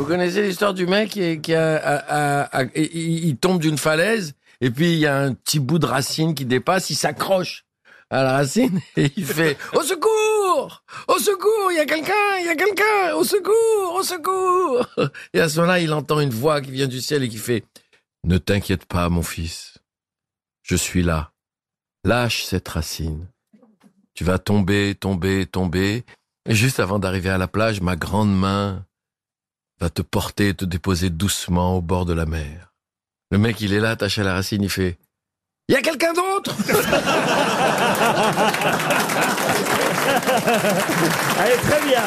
Vous connaissez l'histoire du mec qui, tombe d'une falaise et puis il y a un petit bout de racine qui dépasse, il s'accroche à la racine et il fait au secours, au secours, il y a quelqu'un, il y a quelqu'un, au secours, au secours. Et à ce moment-là, il entend une voix qui vient du ciel et qui fait ne t'inquiète pas, mon fils, je suis là. Lâche cette racine. Tu vas tomber, tomber, tomber. Et juste avant d'arriver à la plage, ma grande main va te porter et te déposer doucement au bord de la mer. Le mec, il est là, attaché à la racine, il fait y a quelqu'un d'autre? Allez, très bien.